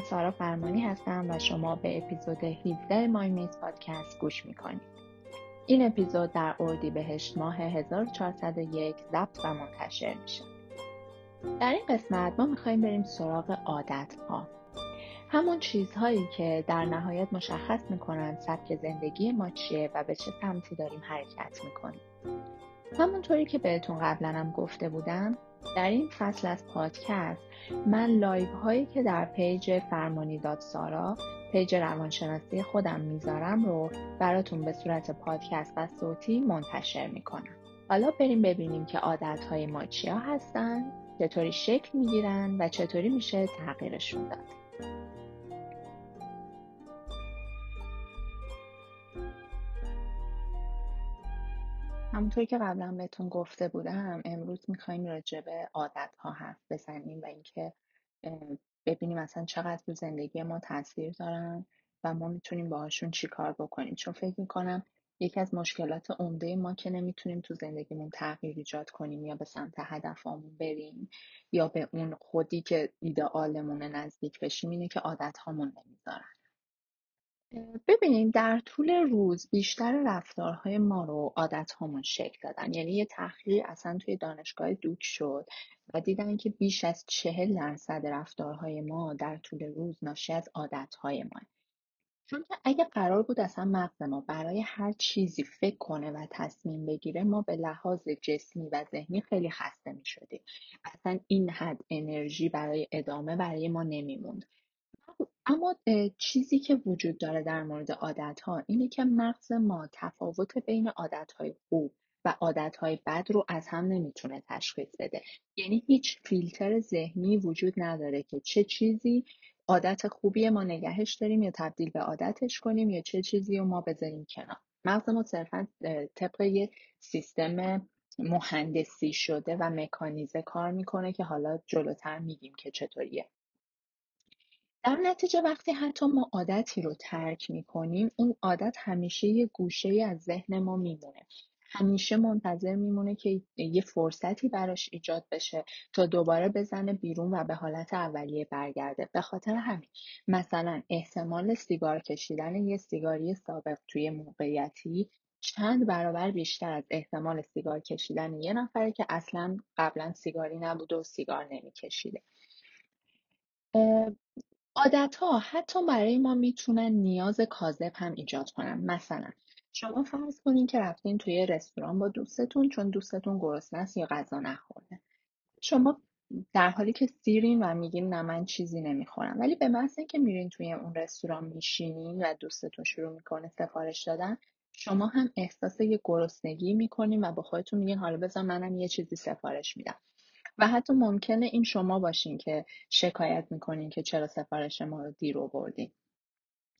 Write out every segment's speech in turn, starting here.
سارا فرمانی هستم و شما به اپیزود 17 مای میز پادکست گوش می‌کنید. این اپیزود در بهشت ماه 1401 ضبط و منتشر میشه. در این قسمت ما می‌خوایم بریم سراغ عادت ها. همون چیزهایی که در نهایت مشخص می‌کنن سبک زندگی ما چیه و به چه سمتی داریم حرکت می‌کنیم. همونطوری که بهتون قبلا هم گفته بودم در این فصل از پادکست من live هایی که در page فرمانی داد سارا page روانشناسی خودم می‌ذارم رو براتون به صورت پادکست و صوتی منتشر می‌کنم. حالا بریم ببینیم که عادت های ما چیا هستن چطوری شکل می‌گیرن و چطوری میشه تغییرشون داد. همونطوری که قبلا بهتون گفته بودم امروز می‌خوایم راجع به عادت ها حرف بزنیم و اینکه ببینیم اصلا چقدر تو زندگی ما تاثیر دارن و ما می‌تونیم باهاشون چیکار بکنیم. چون فکر می‌کنم یکی از مشکلات عمده ما که نمی‌تونیم تو زندگیمون تغییر ایجاد کنیم یا به سمت هدفمون بریم یا به اون خودی که ایدئالمون نزدیک بشیم اینه که عادت هامون نمی‌ذارن. ببینید در طول روز بیشتر رفتارهای ما رو عادتهامون شکل دادن. یعنی یه تحقیق اصلا توی دانشگاه دوک شد و دیدن که بیش از چهل درصد رفتارهای ما در طول روز ناشی از عادتهای ما چون اگه قرار بود اصلا مغز ما برای هر چیزی فکر کنه و تصمیم بگیره ما به لحاظ جسمی و ذهنی خیلی خسته می شدیم اصلا این حد انرژی برای ادامه برای ما نمیموند. اما چیزی که وجود داره در مورد ها اینه که مغز ما تفاوت بین های خوب و های بد رو از هم نمی‌تونه تشخیص بده. یعنی هیچ فیلتر ذهنی وجود نداره که چه چیزی عادت خوبی ما نگهش داریم یا تبدیل به عادتش کنیم یا چه چیزی رو ما بذاریم کنار. مغز ما صرفا طبق یه سیستم مهندسی شده و مکانیزه کار می‌کنه که حالا جلوتر میگیم که چطوریه. در نتیجه وقتی حتی ما عادتی رو ترک می‌کنیم اون عادت همیشه یه گوشه از ذهن ما میمونه. همیشه منتظر میمونه که یه فرصتی براش ایجاد بشه تا دوباره بزنه بیرون و به حالت اولیه برگرده. به خاطر همین مثلا احتمال سیگار کشیدن یه سیگاری سابق توی موقعیتی چند برابر بیشتر از احتمال سیگار کشیدن یه نفره که اصلا قبلا سیگاری نبوده و سیگار نمیکشیده. ها حتی برای ما می‌تونن نیاز کاذب هم ایجاد کنن. مثلا شما فرض کنین که رفتین توی رستوران با دوستتون چون دوستتون گرسنه است یا غذا نخورده. شما در حالی که سیرین و میگین نه من چیزی نمی‌خورم. ولی به محض اینکه میرین توی اون رستوران میشینین و دوستتون شروع می‌کنه سفارش دادن شما هم احساس یه گرسنگی می‌کنین و با خودتون میگین حالا بذار منم یه چیزی سفارش میدم. و حتی ممکنه این شما باشین که شکایت می‌کنین که چرا سفارش ما رو دیر آوردین.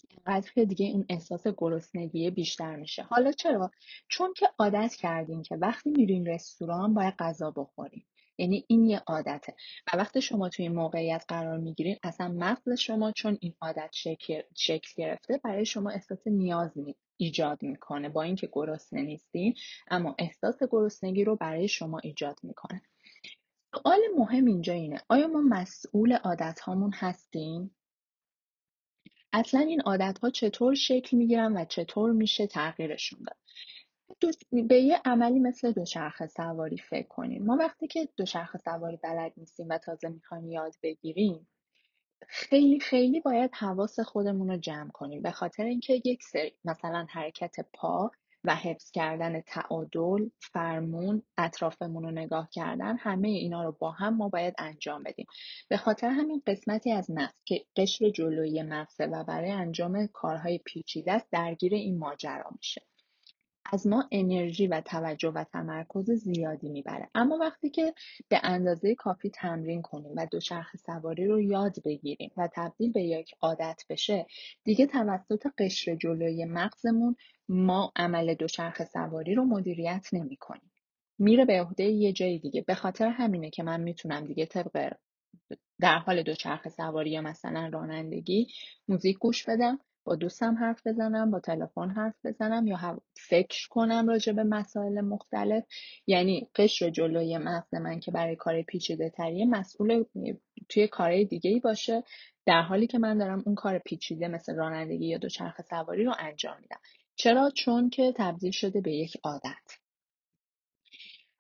اینقدر که دیگه این احساس گرسنگی بیشتر میشه. حالا چرا؟ چون که عادت کردین که وقتی میرین رستوران باید غذا بخورین. یعنی این یه عادته. و وقتی شما توی این موقعیت قرار می‌گیرین اصلا مغز شما چون این عادت شکل, شکل گرفته برای شما احساس نیاز ایجاد می‌کنه. با اینکه گرسنه نیستین اما احساس گرسنگی رو برای شما ایجاد می‌کنه. سوال مهم اینجا اینه آیا ما مسئول عادت هامون هستیم؟ اصلا این عادت ها چطور شکل می‌گیرن و چطور میشه تغییرشون داد؟ به یه عملی مثل دوچرخه سواری فکر کنیم ما وقتی که دوچرخه سواری بلد نیستیم و تازه می‌خوایم یاد بگیریم خیلی خیلی باید حواس خودمون رو جمع کنیم به خاطر اینکه یک سری مثلا حرکت پا و حفظ کردن تعادل فرمون اطرافمون رو نگاه کردن همه اینا رو با هم ما باید انجام بدیم. به خاطر همین قسمتی از مغز که قشر جلویی مغزه و برای انجام کارهای پیچیده است درگیر این ماجرا میشه. از ما انرژی و توجه و تمرکز زیادی می‌بره. اما وقتی که به اندازه کافی تمرین کنیم و دوچرخه سواری رو یاد بگیریم و تبدیل به یک عادت بشه دیگه توسط قشر جلوی مغزمون ما عمل دوچرخه سواری رو مدیریت نمی کنیم. میره به عهده یه جای دیگه. به خاطر همینه که من می‌تونم دیگه طبق در حال دوچرخه سواری یا مثلا رانندگی موزیک گوش بدم. با دوستم حرف بزنم با تلفن حرف بزنم یا فکر کنم راجع به مسائل مختلف. یعنی قشر جلوی مغز من که برای کار پیچیده تریه مسئول توی کارهای دیگه ای باشه. در حالی که من دارم اون کار پیچیده مثل رانندگی یا دوچرخه سواری رو انجام میدم. چرا؟ چون که تبدیل شده به یک عادت.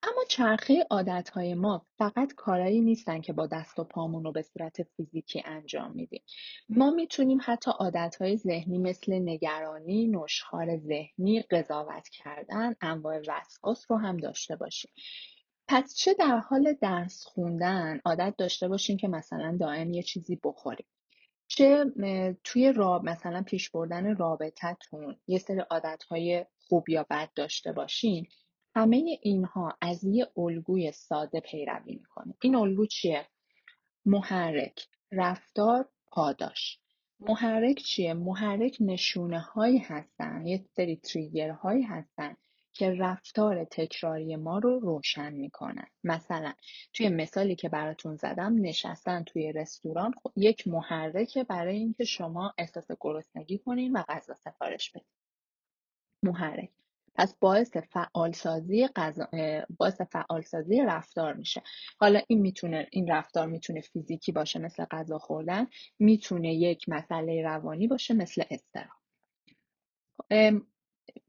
اما چرخه عادتهای ما فقط کارایی نیستن که با دست و پامون رو به صورت فیزیکی انجام میدیم. ما می‌تونیم حتی عادتهای ذهنی مثل نگرانی، نشخار ذهنی، قضاوت کردن، انواع وسواس رو هم داشته باشیم. پس چه در حال درس خوندن عادت داشته باشیم که مثلا دائم یه چیزی بخوریم؟ چه توی راب مثلا پیش بردن رابطتون یه سری عادتهای خوب یا بد داشته باشین همه اینها از یه الگوی ساده پیروی می‌کنه. این الگو چیه؟ محرک رفتار پاداش. محرک چیه؟ محرک نشونه هایی هستن یه سری تریگر هایی هستن که رفتار تکراری ما رو روشن می‌کنن. مثلا توی مثالی که براتون زدم نشستن توی رستوران خب یک محرکه برای اینکه شما احساس گرسنگی کنین و غذا سفارش بدین. محرک. پس باعث فعالسازی غذا باعث فعالسازی رفتار میشه. حالا این می‌تونه این رفتار می‌تونه فیزیکی باشه مثل غذا خوردن می‌تونه یک مسئله روانی باشه مثل استرا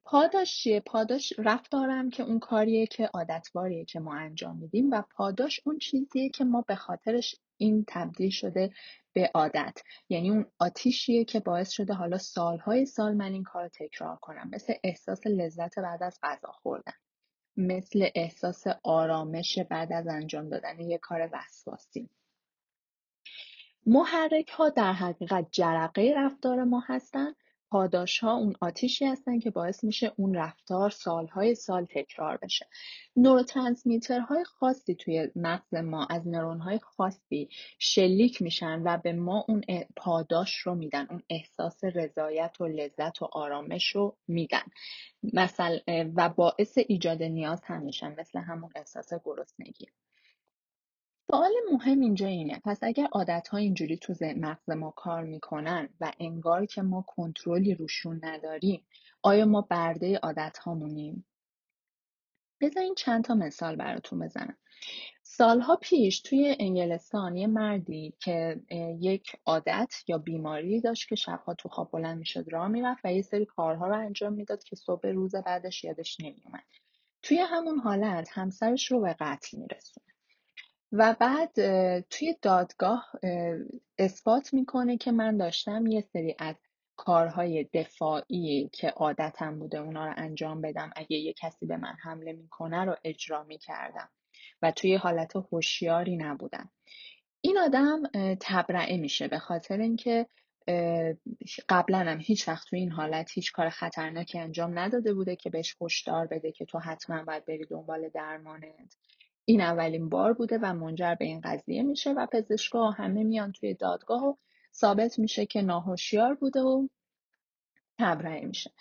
پاداش چیه؟ پاداش رفتارم که اون کاریه که عادتواریه که ما انجام میدیم و پاداش اون چیزیه که ما به خاطرش این تبدیل شده به عادت. یعنی اون آتیشیه که باعث شده حالا سالهای سال من این کار تکرار کنم. مثل احساس لذت بعد از غذا خوردن. مثل احساس آرامش بعد از انجام دادن یه کار وسواسی. محرک ها در حقیقت جرقه رفتار ما هستن پاداش ها اون آتیشی هستن که باعث میشه اون رفتار سالهای سال تکرار بشه. های خاصی توی مغز ما از نورون های خاصی شلیک میشن و به ما اون پاداش رو میدن اون احساس رضایت و لذت و آرامش رو میدن. مثل و باعث ایجاد نیاز هم میشن مثل همون احساس گرسنگی. سوال مهم اینجا اینه. پس اگر ها اینجوری تو مغز ما کار می‌کنن و انگار که ما کنترلی روشون نداریم آیا ما برده عادت هامونیم؟ بذارین چند تا مثال براتون بزنم. سالها پیش توی انگلستان یه مردی که یک عادت یا بیماری داشت که شبها تو خواب بلند می‌شد راه می‌رفت و یه سری کارها رو انجام می‌داد که صبح روز بعدش یادش نمیومد توی همون حالت همسرش رو به قتل میرسون و بعد توی دادگاه اثبات می‌کنه که من داشتم یه سری از کارهای دفاعی که عادتم بوده اونا رو انجام بدم اگه یه کسی به من حمله می‌کنه رو اجرا می‌کردم و توی حالت هوشیاری نبودم. این آدم تبرئه میشه به خاطر اینکه قبلا هم هیچ وقت توی این حالت هیچ کار خطرناکی انجام نداده بوده که بهش هشدار بده که تو حتما باید بری دنبال درمانت. این اولین بار بوده و منجر به این قضیه میشه و پزشکا همه میان توی دادگاه و ثابت میشه که ناهوشیار بوده و تبرئه میشه.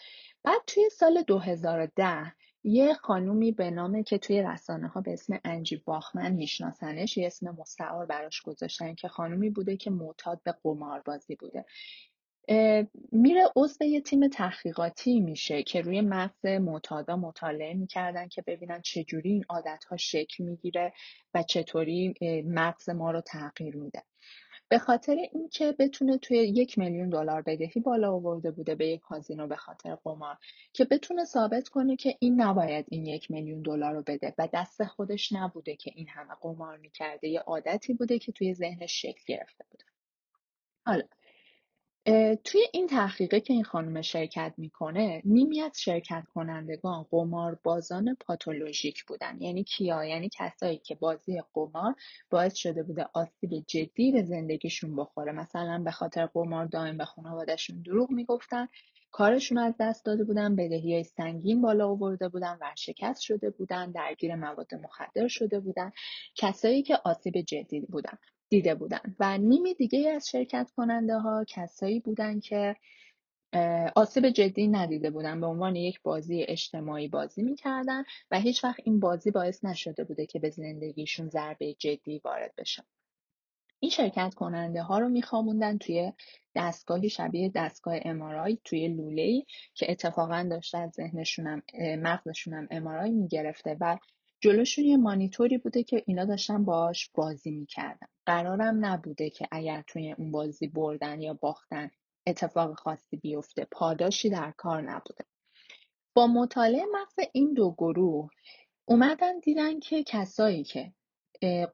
بعد توی سال 2010 یه خانومی به نام که توی رسانه ها به اسم انجی باخمن میشناسنش یه اسم مستعار براش گذاشتن که خانومی بوده که معتاد به قماربازی بوده. میره عضو یه تیم تحقیقاتی میشه که روی مغز معتادا مطالعه می‌کردن که ببینن چجوری این عادت ها شکل می‌گیره و چطوری مغز ما رو تغییر میده. به خاطر اینکه بتونه توی یک میلیون دلار بدهی بالا آورده بوده به یک کازینو به خاطر قمار که بتونه ثابت کنه که این نباید این یک میلیون دلار رو بده و دست خودش نبوده که این همه قمار می‌کرده. یه عادتی بوده که توی ذهنش شکل گرفته بوده. حالا توی این تحقیقه که این خانم شرکت می‌کنه نیمی از شرکت کنندگان قماربازان پاتولوژیک بودن. یعنی کیا؟ یعنی کسایی که بازی قمار باعث شده بوده آسیب جدی به زندگیشون بخوره. مثلا به خاطر قمار دائم به خانوادهشون دروغ می‌گفتن کارشون از دست داده بودن بدهی سنگین بالا آورده بودن ورشکست شده بودن درگیر مواد مخدر شده بودن. کسایی که آسیب جدی بودن. دیده بودن و نیمی دیگه از شرکت کننده ها کسایی بودن که آسیب جدی ندیده بودن به عنوان یک بازی اجتماعی بازی می‌کردن و هیچ وقت این بازی باعث نشده بوده که به زندگیشون ضربه جدی وارد بشه. این شرکت کننده ها رو میخوابوندن توی دستگاهی شبیه دستگاه امارای توی لوله که اتفاقا داشته از ذهنشون هم مغزشون هم امارای می‌گرفته و جلوشون یه مانیتوری بوده که اینا داشتن باش بازی می‌کردن. قرارم نبوده که اگر توی اون بازی بردن یا باختن اتفاق خاصی بیفته. پاداشی در کار نبوده. با مطالعه مغز این دو گروه اومدن دیدن که کسایی که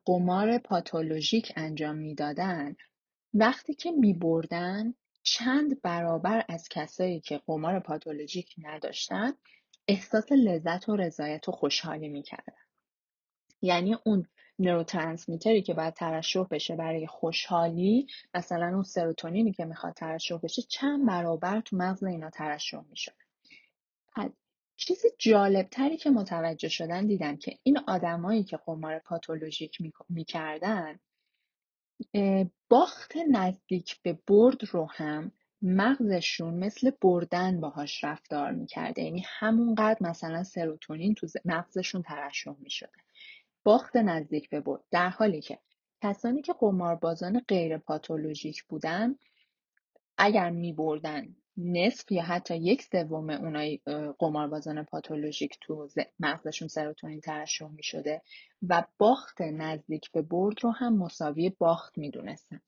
قمار پاتولوژیک انجام می‌دادن وقتی که میبردن چند برابر از کسایی که قمار پاتولوژیک نداشتن احساس لذت و رضایت و خوشحالی می‌کردن یعنی اون نوروترانسمیتری که باید ترشح بشه برای خوشحالی مثلا اون سروتونینی که می‌خواد ترشح بشه چند برابر تو مغز اینا ترشح میشه چیز جالبتری که متوجه شدن دیدن که این آدمایی که قمار پاتولوژیک می‌کردن باخت نزدیک به برد رو هم مغزشون مثل بردن باهاش رفتار می‌کرده. یعنی همونقدر مثلا سروتونین تو مغزشون ترشح می‌شده. باخت نزدیک به برد. در حالی که کسانی که قماربازان غیر پاتولوژیک بودن اگر میبردن نصف یا حتی یک سوم اونای قماربازان پاتولوژیک تو مغزشون سروتونین ترشح می شده و باخت نزدیک به برد رو هم مساوی باخت می‌دونستن.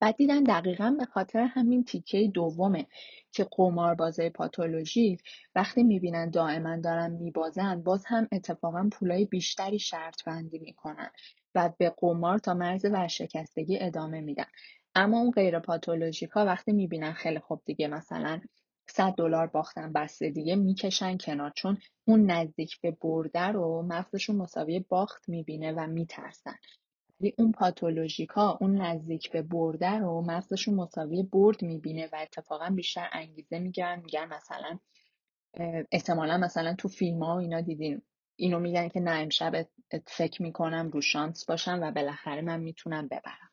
بعد دیدن دقیقا به خاطر همین تیکه دومه که قماربازای پاتولوژیک وقتی می‌بینن دائما دارن میبازن باز هم اتفاقا پولای بیشتری شرط بندی می‌کنن و به قمار تا مرز ورشکستگی ادامه میدن. اما اون غیر پاتولوژیک ها وقتی می‌بینن خیلی خوب دیگه مثلا 100 دلار باختن بسته دیگه می‌کشن کنار چون اون نزدیک به برده رو مغزشون مساوی باخت می‌بینه و میترسن. ولی اون پاتولوژیکا اون نزدیک به برده رو مغزشون مساوی برد می‌بینه و اتفاقا بیشتر انگیزه میگن میگن مثلا احتمالا مثلا تو فیلم ها اینا دیدین. اینو میگن که نه امشب فکر می‌کنم رو شانس باشم و بالاخره من می‌تونم ببرم.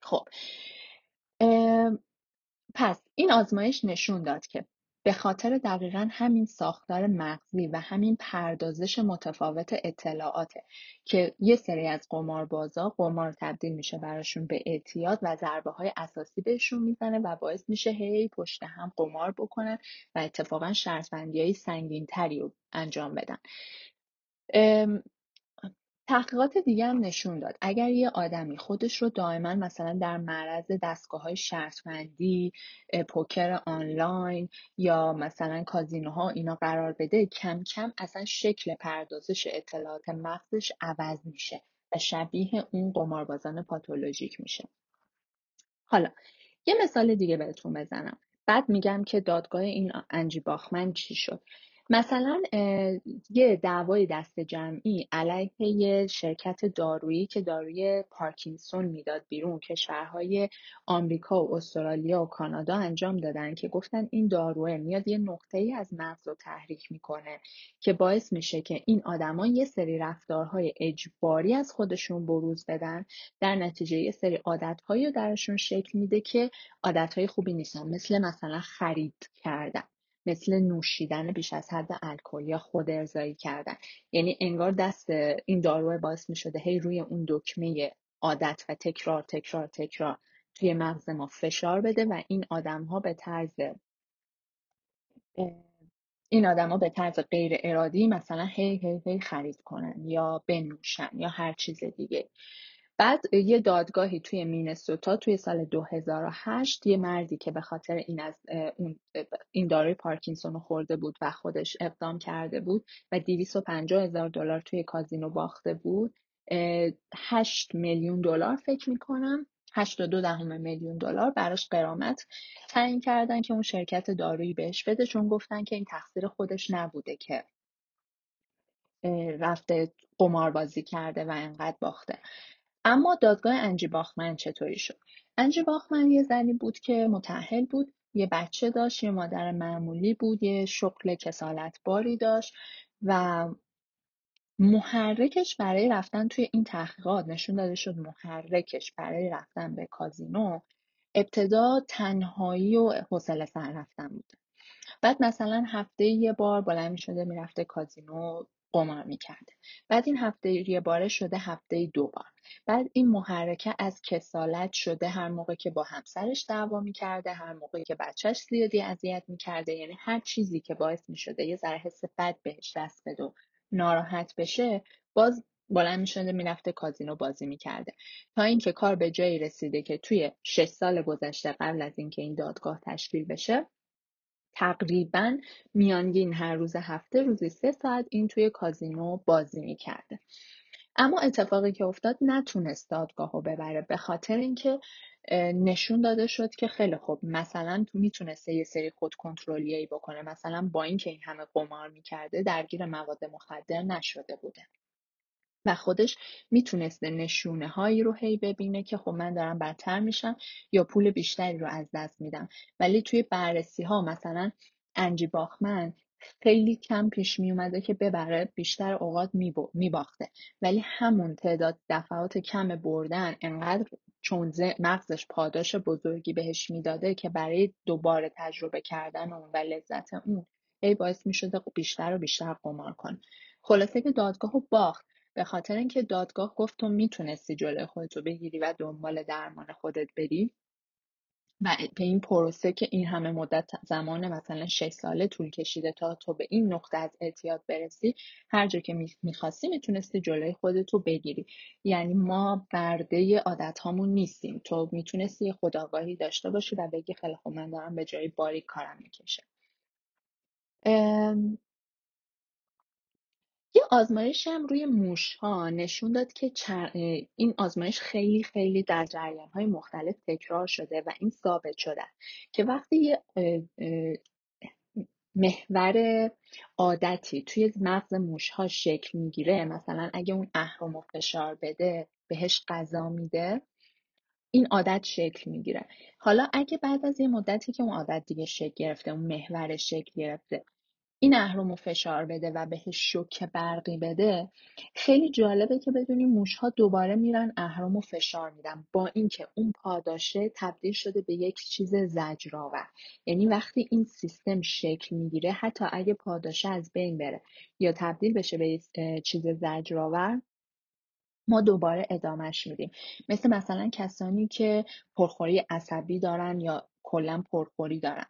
خب پس این آزمایش نشون داد که به خاطر دقیقا همین ساختار مغزی و همین پردازش متفاوت اطلاعاته که یه سری از قماربازا قمار تبدیل میشه براشون به اعتیاد و ضربه های اساسی بهشون می‌زنه و باعث میشه هی پشت هم قمار بکنن و اتفاقا شرطبندی های سنگین تری رو انجام بدن. تحقیقات دیگه هم نشون داد. اگر یه آدمی خودش رو دائما مثلا در معرض دستگاه های شرطمندی پوکر آنلاین یا مثلا کازینوها اینا قرار بده کم کم اصلا شکل پردازش اطلاعات مغزش عوض میشه و شبیه اون قماربازان پاتولوژیک میشه. حالا یه مثال دیگه بهتون بزنم. بعد میگم که دادگاه این انجی باخمن چی شد؟ مثلا یه دعوای دست جمعی علیه یه شرکت دارویی که داروی پارکینسون می‌داد بیرون کشورهای آمریکا و استرالیا و کانادا انجام دادن که گفتن این داروه میاد یه نقطه ای از مغز رو تحریک می‌کنه که باعث میشه که این آدما یه سری رفتارهای اجباری از خودشون بروز بدن. در نتیجه یه سری عادتهایی رو درشون شکل میده که عادتهای خوبی نیستن. مثل مثلا خرید کردن. مثل نوشیدن بیش از حد الکل یا خود ارزایی کردن. یعنی انگار دست این داروه باعث می شده هی روی اون دکمه عادت و تکرار تکرار تکرار توی مغز ما فشار بده و این آدم ها به طرز این آدما به طرز غیر ارادی مثلا هی هی هی خرید کنن یا بنوشن یا هر چیز دیگه. بعد یه دادگاهی توی مینسوتا توی سال 2008 یه مردی که به خاطر این از اون این داروی پارکینسون خورده بود و خودش اقدام کرده بود و 250 هزار دلار توی کازینو باخته بود 8 میلیون دلار فکر می‌کنم 82 دهم میلیون دلار براش قرامت تعیین کردن که اون شرکت دارویی بهش بده چون گفتن که این تقصیر خودش نبوده که رفته قماربازی کرده و انقدر باخته. اما دادگاه انجی باخمن چطوری شد؟ انجی باخمن یه زنی بود که متحل بود یه بچه داشت یه مادر معمولی بود یه شغل کسالت باری داشت و محرکش برای رفتن توی این تحقیقات نشون داده شد محرکش برای رفتن به کازینو ابتدا تنهایی و حوصله سر رفتن بود. بعد مثلا هفته یه بار بلند می شده می‌رفته کازینو قمار می‌کرده بعد این هفته یه باره شده هفته دو بار. بعد این محرکه از کسالت شده هر موقع که با همسرش دعوا می‌کرده هر موقعی که بچهش زیادی اذیت می‌کرده یعنی هر چیزی که باعث می‌شده یه ذره حس بد بهش دست بده و ناراحت بشه باز بلند می‌شده می‌رفته کازینو بازی می‌کرده. تا اینکه کار به جایی رسیده که توی شش سال گذشته قبل از اینکه این دادگاه تشکیل بشه تقریبا میانگین هر روز هفته روزی سه ساعت این توی کازینو بازی می‌کرده. اما اتفاقی که افتاد نتونست دادگاه رو ببره. به خاطر اینکه نشون داده شد که خیلی خوب مثلا تو می‌تونسته یه سری خود کنترلیایی بکنه. مثلا با اینکه این همه قمار می‌کرده درگیر مواد مخدر نشده بوده. و خودش می‌تونسته نشونه هایی رو هی ببینه که خب من دارم بدتر میشم یا پول بیشتری رو از دست میدم. ولی توی بررسی ها مثلا انجی باخمن خیلی کم پیش می اومده که ببره بیشتر اوقات میباخته. ولی همون تعداد دفعات کم بردن انقدر چون مغزش پاداش بزرگی بهش می‌داده که برای دوباره تجربه کردن اون و لذت اون ای باعث می‌شده بیشتر و بیشتر قمار کن خلاصه که دادگاه و باخت. به خاطر اینکه دادگاه گفت تو می‌تونستی جلوی خودتو بگیری و دنبال درمان خودت بری و به این پروسه که این همه مدت زمان مثلا 6 ساله طول کشیده تا تو به این نقطه از اعتیاد برسی هر جا که می‌خواستی می‌تونستی جلوی خودتو بگیری. یعنی ما برده عادت هامون نیستیم. تو می‌تونستی خداگاهی داشته باشی و بگی خیلی خوب من دارم به جای باریک کارم می‌کشه یه آزمایش هم روی موشها نشون داد که این آزمایش خیلی خیلی در های مختلف تکرار شده و این ثابت شده که وقتی یه محور عادتی توی مغز موشها شکل می‌گیره مثلا اگه اون اهرم و فشار بده بهش غذا میده این عادت شکل می‌گیره. حالا اگه بعد از یه مدتی که اون عادت دیگه شکل گرفته اون محور شکل گرفته این اهرم و فشار بده و بهش شوک برقی بده خیلی جالبه که بدونی موشها دوباره میرن اهرم و فشار میدن. با اینکه اون پاداشه تبدیل شده به یک چیز زجرآور. یعنی وقتی این سیستم شکل می‌گیره حتی اگه پاداشه از بین بره یا تبدیل بشه به چیز زجرآور ما دوباره ادامهش میدیم. مثل مثلا کسانی که پرخوری عصبی دارن یا کلا پرخوری دارن.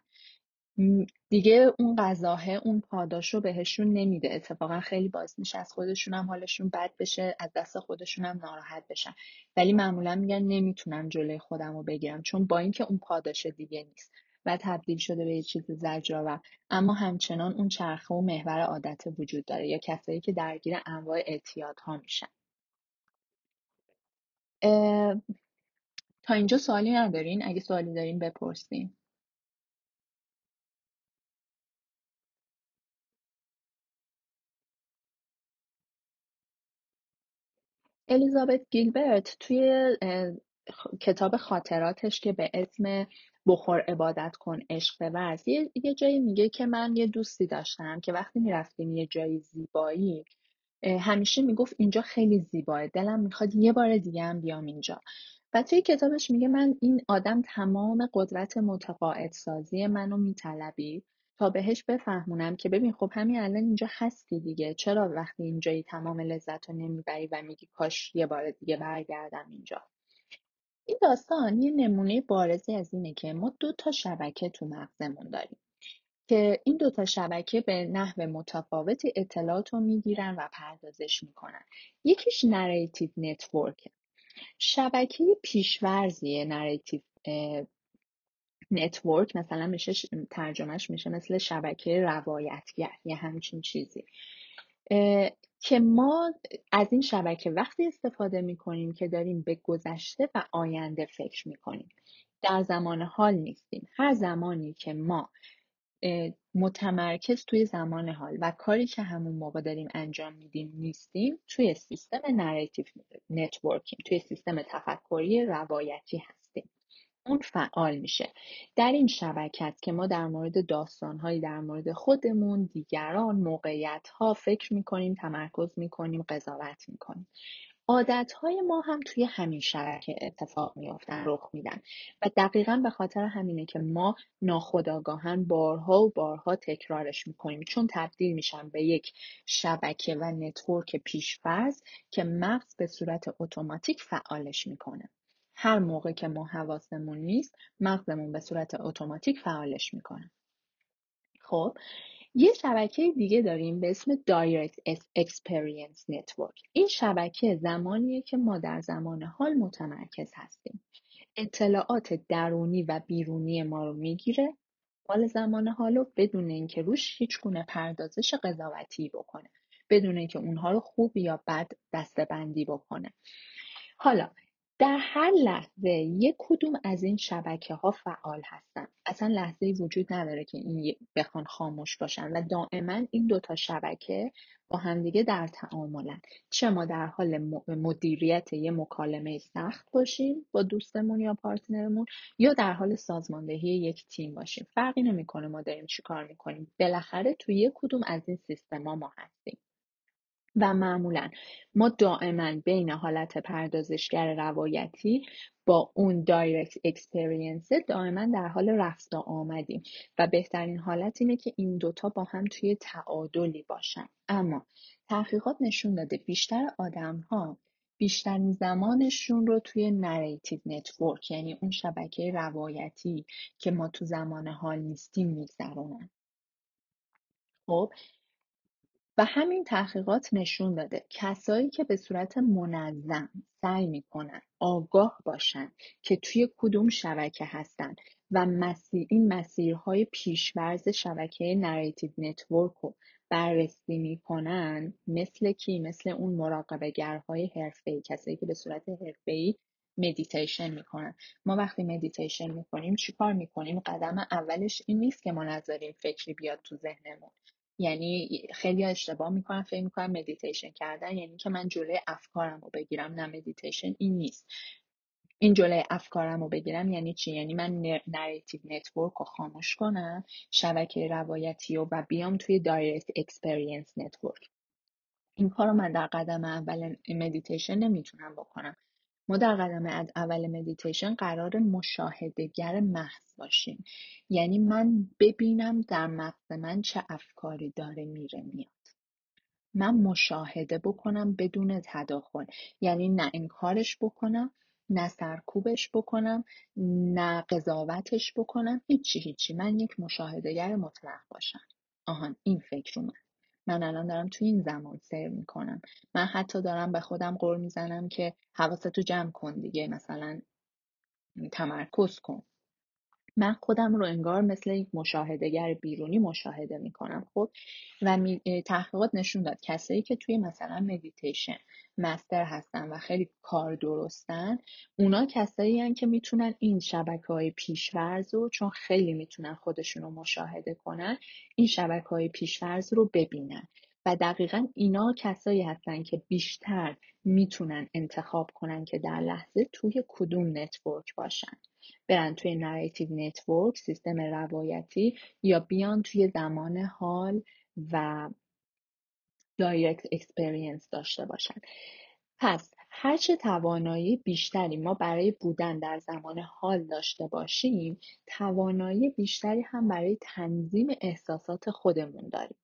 دیگه اون غذاه اون پاداش رو بهشون نمیده. اتفاقا خیلی باز میشه از خودشون هم حالشون بد بشه از دست خودشون هم ناراحت بشن. ولی معمولا میگن نمی‌تونم جلوی خودم رو بگیرم چون با اینکه اون پاداش دیگه نیست و تبدیل شده به یه چیز زجرآور. اما همچنان اون چرخه و محور عادت وجود داره یا کسایی که درگیر انواع اعتیادها میشن. تا اینجا سوالی ندارین؟ اگه سوالی دارین بپرسین. الیزابت گیلبرت توی کتاب خاطراتش که به اسم بخور عبادت کن عشق ورز یه،, یه جایی میگه که من یه دوستی داشتم که وقتی می‌رفتیم یه جایی زیبایی همیشه می‌گفت اینجا خیلی زیباه دلم می‌خواد یه بار دیگه هم بیام اینجا. و توی کتابش میگه من این آدم تمام قدرت متقاعد سازی منو میطلبید تا بهش بفهمونم که ببین خب همین الان اینجا هستی دیگه. چرا وقتی اینجایی تمام لذت رو نمی‌بری و میگی کاش یه بار دیگه برگردم اینجا؟ این داستان یه نمونه بارزی از اینه که ما دو تا شبکه تو مغزمون داریم که این دو تا شبکه به نحو متفاوتی اطلاعات رو می‌گیرن و پردازش می‌کنن. یکیش narrative network شبکه پیش‌فرضی narrative network مثلا میشه ترجمهش میشه مثل شبکه روایتگر یه همچین چیزی. که ما از این شبکه وقتی استفاده می‌کنیم که داریم به گذشته و آینده فکر می‌کنیم. در زمان حال نیستیم. هر زمانی که ما متمرکز توی زمان حال و کاری که همون موقع داریم انجام میدیم نیستیم توی سیستم narrative networking توی سیستم تفکری روایتی هستیم اون فعال میشه. در این شبکه‌ست که ما در مورد داستانهایی در مورد خودمون دیگران موقعیت ها فکر می‌کنیم تمرکز می‌کنیم قضاوت می‌کنیم. عادتهای ما هم توی همین شبکه اتفاق میافتن رخ میدن. و دقیقا به خاطر همینه که ما ناخودآگاهاً بارها و بارها تکرارش می‌کنیم. چون تبدیل میشن به یک شبکه و network پیش‌فرض که مغز به صورت اتوماتیک فعالش می‌کنه. هر موقع که ما حواسمون نیست مغزمون به صورت اتوماتیک فعالش می‌کنه. خب یه شبکه دیگه داریم به اسم Direct Experience Network. این شبکه زمانیه که ما در زمان حال متمرکز هستیم. اطلاعات درونی و بیرونی ما رو می‌گیره حال زمان حالو بدون اینکه روش هیچ گونه پردازش قضاوتی بکنه بدون اینکه اونها رو خوب یا بد دستبندی بکنه. حالا در هر لحظه یک کدوم از این شبکه ها فعال هستن. اصلا لحظه ای وجود نداره که این بخوان خاموش باشن و دائما این دوتا شبکه با همدیگه در تعاملن. چه ما در حال مدیریت یه مکالمه سخت باشیم با دوستمون یا partner مون یا در حال سازماندهی یک تیم باشیم. فرقی نمی‌کنه ما داریم چی کار می‌کنیم. بالاخره توی یک کدوم از این سیستما ما هستیم. و معمولا. ما دائما بین حالت پردازشگر روایتی با اون direct experience دائما در حال رفت و آمدیم و بهترین حالت اینه که این دوتا با هم توی تعادلی باشن. اما تحقیقات نشون داده بیشتر آدم ها بیشترین زمانشون رو توی narrative network یعنی اون شبکه روایتی که ما تو زمان حال نیستیم میگذرونن. خب و همین تحقیقات نشون داده. کسایی که به صورت منظم سعی می‌کنن آگاه باشن که توی کدوم شبکه هستن و مسیر این مسیرهای پیش‌فرض شبکه narrative network رو بررسی می‌کنن مثل کی؟ مثل اون مراقبه‌گرهای حرفه‌ای کسایی که به صورت حرفه‌ای مدیتیشن می‌کنن. ما وقتی مدیتیشن می‌کنیم چیکار می‌کنیم؟ قدم اولش این نیست که ما نذاریم فکری بیاد تو ذهنمون. یعنی خیلی اشتباه می‌کنن فکر می‌کنن مدیتیشن کردن یعنی که من جلوی افکارم رو بگیرم نه مدیتیشن این نیست. این جلوی افکارم رو بگیرم یعنی چی؟ یعنی من narrative network رو خاموش کنم شبکه روایتی رو و بیام توی direct experience network این کار رو من در قدم اول مدیتیشن نمی‌تونم بکنم. ما در قدم اول مدیتیشن قراره مشاهده‌گر محض باشیم. یعنی من ببینم در مغز من چه افکاری داره میره میاد. من مشاهده بکنم بدون تداخل. یعنی نه انکارش بکنم نه سرکوبش بکنم نه قضاوتش بکنم هیچی هیچی. من یک مشاهدهگر مطلق باشم. آهان این فکر اومد. من الان دارم تو این زمان سیر می‌کنم. من حتی دارم به خودم قول می‌زنم که حواستو جمع کن دیگه مثلا تمرکز کن. من خودم رو انگار مثل یک مشاهدهگر بیرونی مشاهده می‌کنم خب؟ و تحقیقات نشون داد کسایی که توی مثلا meditation master هستن و خیلی کار درستن اونا کسایی هن که می‌تونن این شبکه های پیش‌فرض رو چون خیلی می‌تونن خودشون رو مشاهده کنن این شبکه های پیش‌فرض رو ببینن. و دقیقا اینا کسایی هستن که بیشتر می‌تونن انتخاب کنن که در لحظه توی کدوم network باشن. برن توی narrative network سیستم روایتی یا بیان توی زمان حال و direct experience داشته باشن. پس هرچه توانایی بیشتری ما برای بودن در زمان حال داشته باشیم توانایی بیشتری هم برای تنظیم احساسات خودمون داریم.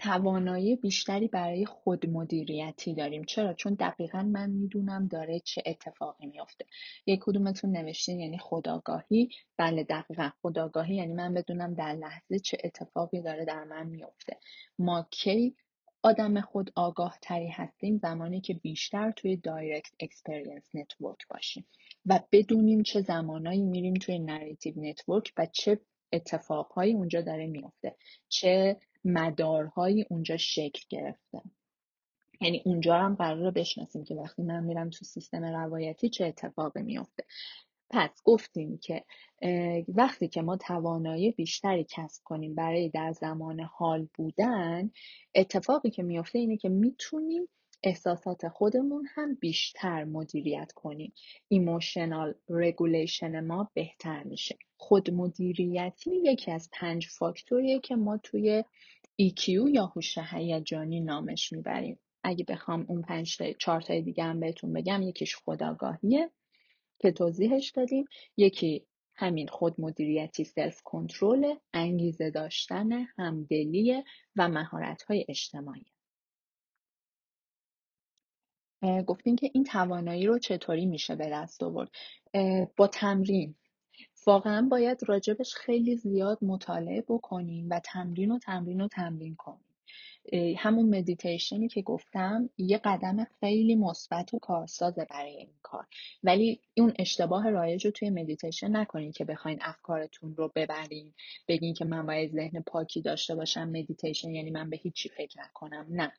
توانایی بیشتری برای خودمدیریتی داریم. چرا؟ چون دقیقا من می‌دونم داره چه اتفاقی میافته. یک کدومتون نوشتین یعنی خودآگاهی. بله دقیقا خودآگاهی. یعنی من بدونم در لحظه چه اتفاقی داره در من میافته. ما کی آدم خود آگاه تری هستیم؟ زمانی که بیشتر توی direct experience network باشیم. و بدونیم چه زمانایی میریم توی narrative network و چه اتفاقهایی اونجا داره میافته. چه مدارهایی اونجا شکل گرفته. یعنی اونجا هم قراره بشناسیم که وقتی من میرم تو سیستم روایتی چه اتفاقی میافته. پس گفتیم که وقتی که ما توانایی بیشتری کسب کنیم برای در زمان حال بودن اتفاقی که میافته اینه که می‌تونیم احساسات خودمون هم بیشتر مدیریت کنیم. emotional regulation ما بهتر میشه. خود مدیریتی یکی از پنج فاکتوریه که ما توی EQ یا هوش هیجانی نامش می‌بریم. اگه بخوام اون پنج تا چهار تا دیگه هم بهتون بگم یکیش خداگاهیه که توضیحش دادیم. یکی همین خود مدیریتی سلف کنترل انگیزه داشتن همدلی و مهارت های اجتماعی گفتیم که این توانایی رو چطوری میشه به دست آورد؟ با تمرین. واقعا باید راجع بهش خیلی زیاد مطالعه بکنیم و تمرین و تمرین و تمرین کنیم. همون مدیتیشنی که گفتم یه قدم خیلی مثبت و کارسازه برای این کار. ولی اون اشتباه رایج رو توی مدیتیشن نکنین که بخواین افکارتون رو ببرین بگین که من باید ذهن پاکی داشته باشم مدیتیشن یعنی من به هیچی فکر نکنم. نه.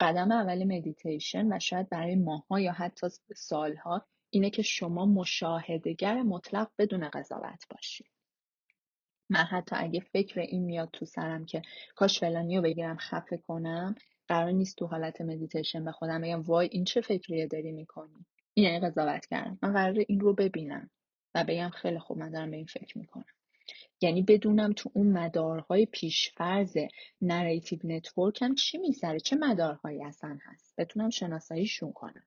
قدم اول مدیتیشن و شاید برای ماها یا حتی سالها اینه که شما مشاهدگر مطلق بدون قضاوت باشید من حتی اگه فکر این میاد تو سرم که کاش فلانی رو بگیرم خفه کنم قرار نیست تو حالت مدیتیشن به خودم بگم وای این چه فکریه داری می‌کنی؟ این یعنی قضاوت کردم من قراره این رو ببینم و بگم خیلی خوب من دارم به این فکر می‌کنم. یعنی بدونم تو اون مدارهای پیش‌فرض narrative network م چی میگذره چه مدارهایی اصلا هست؟ بتونم شناساییشون کنم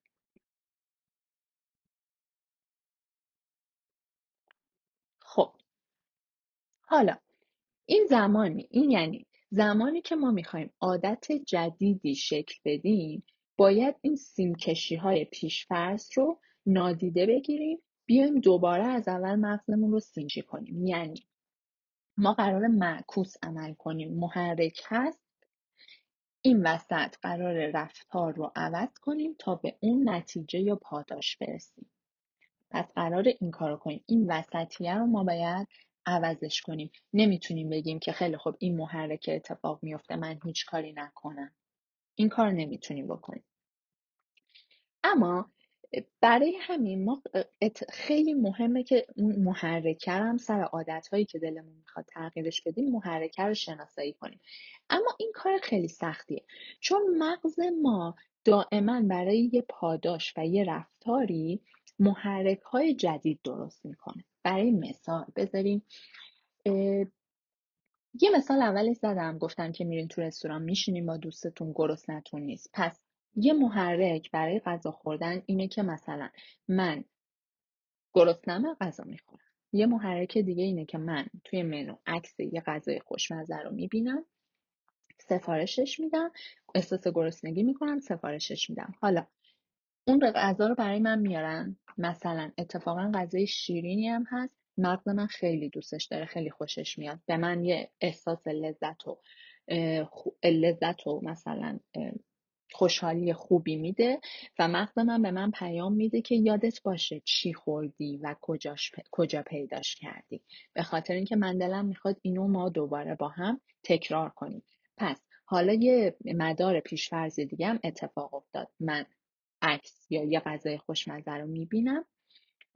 خب حالا این زمانی این یعنی زمانی که ما می‌خوایم عادت جدیدی شکل بدیم باید این سیمکشی های پیشفرض رو نادیده بگیریم بیایم دوباره از اول مغزمون رو سینچی کنیم. یعنی ما قرار معکوس عمل کنیم محرک هست. این وسط قرار رفتار رو عوض کنیم تا به اون نتیجه یا پاداش برسیم. پس قرار این کارو کنیم. این وسطیه رو ما باید عوضش کنیم. نمی‌تونیم بگیم که خیلی خوب این محرک اتفاق میفته من هیچ کاری نکنم. این کار نمی‌تونیم بکنیم. اما برای همین ما خیلی مهمه که اون محرکه هم سر عادت هایی که دلمون می‌خواد تغییرش بدیم محرکه رو شناسایی کنیم. اما این کار خیلی سختیه. چون مغز ما دائما برای یه پاداش و یه رفتاری محرک های جدید درست می‌کنه. برای مثال بذاریم یه مثال اولش زدم گفتم که میرین تو رستوران میشینین با دوستتون گرسنتون نیست. پس یه محرک برای غذا خوردن اینه که مثلا من گرسنمه غذا می‌خورم. یه محرک دیگه اینه که من توی منو عکس یه غذای خوشمزه رو می‌بینم سفارشش میدم احساس گرسنگی می‌کنم سفارشش میدم. حالا اون غذا رو برای من میارن. مثلا اتفاقا غذای شیرینی هم هست. مغز من خیلی دوستش داره خیلی خوشش میاد. به من یه احساس لذت و لذت و مثلا خوشحالی خوبی میده و مغز من به من پیام میده که یادت باشه چی خوردی و کجاش کجا پیداش کردی. به خاطر اینکه من دلم می‌خواد اینو ما دوباره با هم تکرار کنیم. پس حالا یه مدار پیشفرض دیگه هم اتفاق افتاد. من عکس یا یه غذای خوشمزه رو می‌بینم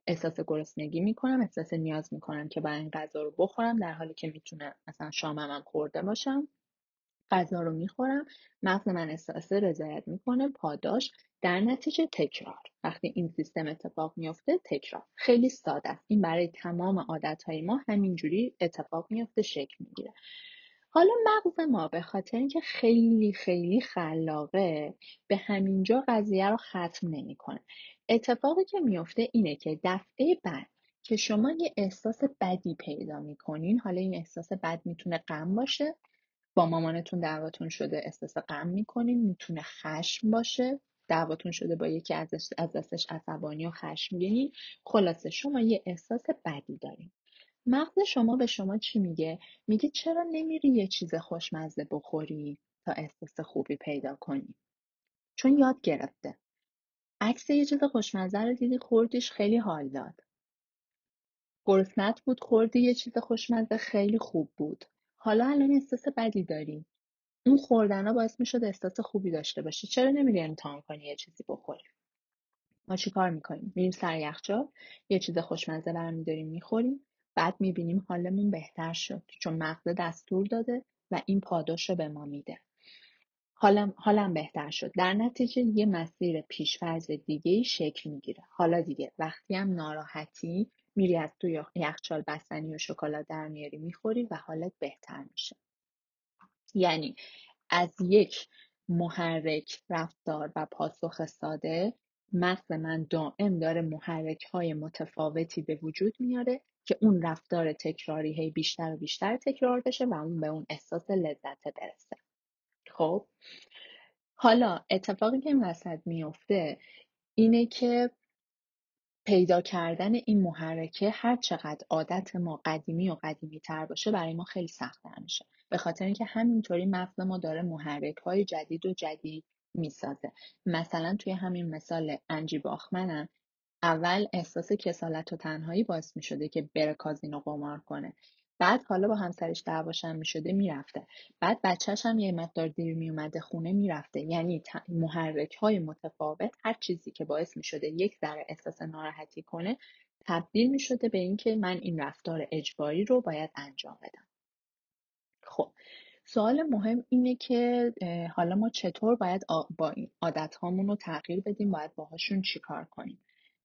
احساس گرسنگی می‌کنم احساس نیاز می‌کنم که با این غذا رو بخورم در حالی که می‌تونه مثلا شامم هم خورده باشم. غذا رو می‌خورم مغز من احساس رضایت می‌کنه پاداش. در نتیجه تکرار. وقتی این سیستم اتفاق میفته تکرار. خیلی ساده است. این برای تمام عادت های ما همینجوری اتفاق میفته شکل می‌گیره. حالا مغز ما به خاطر اینکه خیلی خیلی خلاقه به همینجا قضیه رو ختم نمی‌کنه. اتفاقی که میفته اینه که دفعه بعد که شما یه احساس بدی پیدا می‌کنین حالا این احساس بد می‌تونه غم باشه با مامانتون دعواتون شده احساس غم می‌کنین می‌تونه خشم باشه دعواتون شده با یکی از دستش عصبانی و خشمگینی خلاصه شما یه احساس بدی دارین. مغز شما به شما چی میگه؟ میگه چرا نمیری یه چیز خوشمزه بخوری تا احساس خوبی پیدا کنی؟ چون یاد گرفته. عکس یه چیز خوشمزه رو دیدی خوردیش خیلی حال داد. گرسنت بود خوردی یه چیز خوشمزه خیلی خوب بود. حالا الان احساس بدی داری. اون خوردنا باعث می‌شد احساس خوبی داشته باشی. چرا نمیری امتحان کنی یه چیزی بخوری؟ ما چی کار می‌کنیم؟ میریم سر یخچال یه چیز خوشمزه برمیداریم می‌خوریم. بعد می‌بینیم حالمون بهتر شد چون مغز دستور داده و این پاداش رو به ما میده. حالم, حالم بهتر شد. در نتیجه یه مسیر پیشفرز دیگه ای شکل می‌گیره. حالا دیگه وقتی هم ناراحتی میری از تو یخچال بستنی و شکلات در میاری می‌خوری و حالت بهتر میشه. یعنی از یک محرک رفتار و پاسخ ساده مغز من دائم داره محرک های متفاوتی به وجود میاره که اون رفتار تکراری هی بیشتر و بیشتر تکرار بشه و اون به اون احساس لذت برسه. خب حالا اتفاقی که این وسط میفته اینه که پیدا کردن این محرکه هر چقدر عادت ما قدیمی و قدیمی تر باشه برای ما خیلی سختتر میشه. به خاطر اینکه همینطوری مغز ما داره محرک های جدید و جدید می‌سازه. مثلا توی همین مثال انجی باخمنم اول احساس کسالت و تنهایی باعث می‌شده که بره کازینو قمار کنه. بعد حالا با همسرش دعواشم می‌شده می‌رفته. بعد بچهش هم یه مقدار دیر میومده خونه می‌رفته. یعنی محرک های متفاوت هر چیزی که باعث می‌شده یک ذره احساس ناراحتی کنه تبدیل می‌شده به اینکه من این رفتار اجباری رو باید انجام بدم. خب سوال مهم اینه که حالا ما چطور باید با این عادت هامون رو تغییر بدیم باید باهاشون چیکار کنیم؟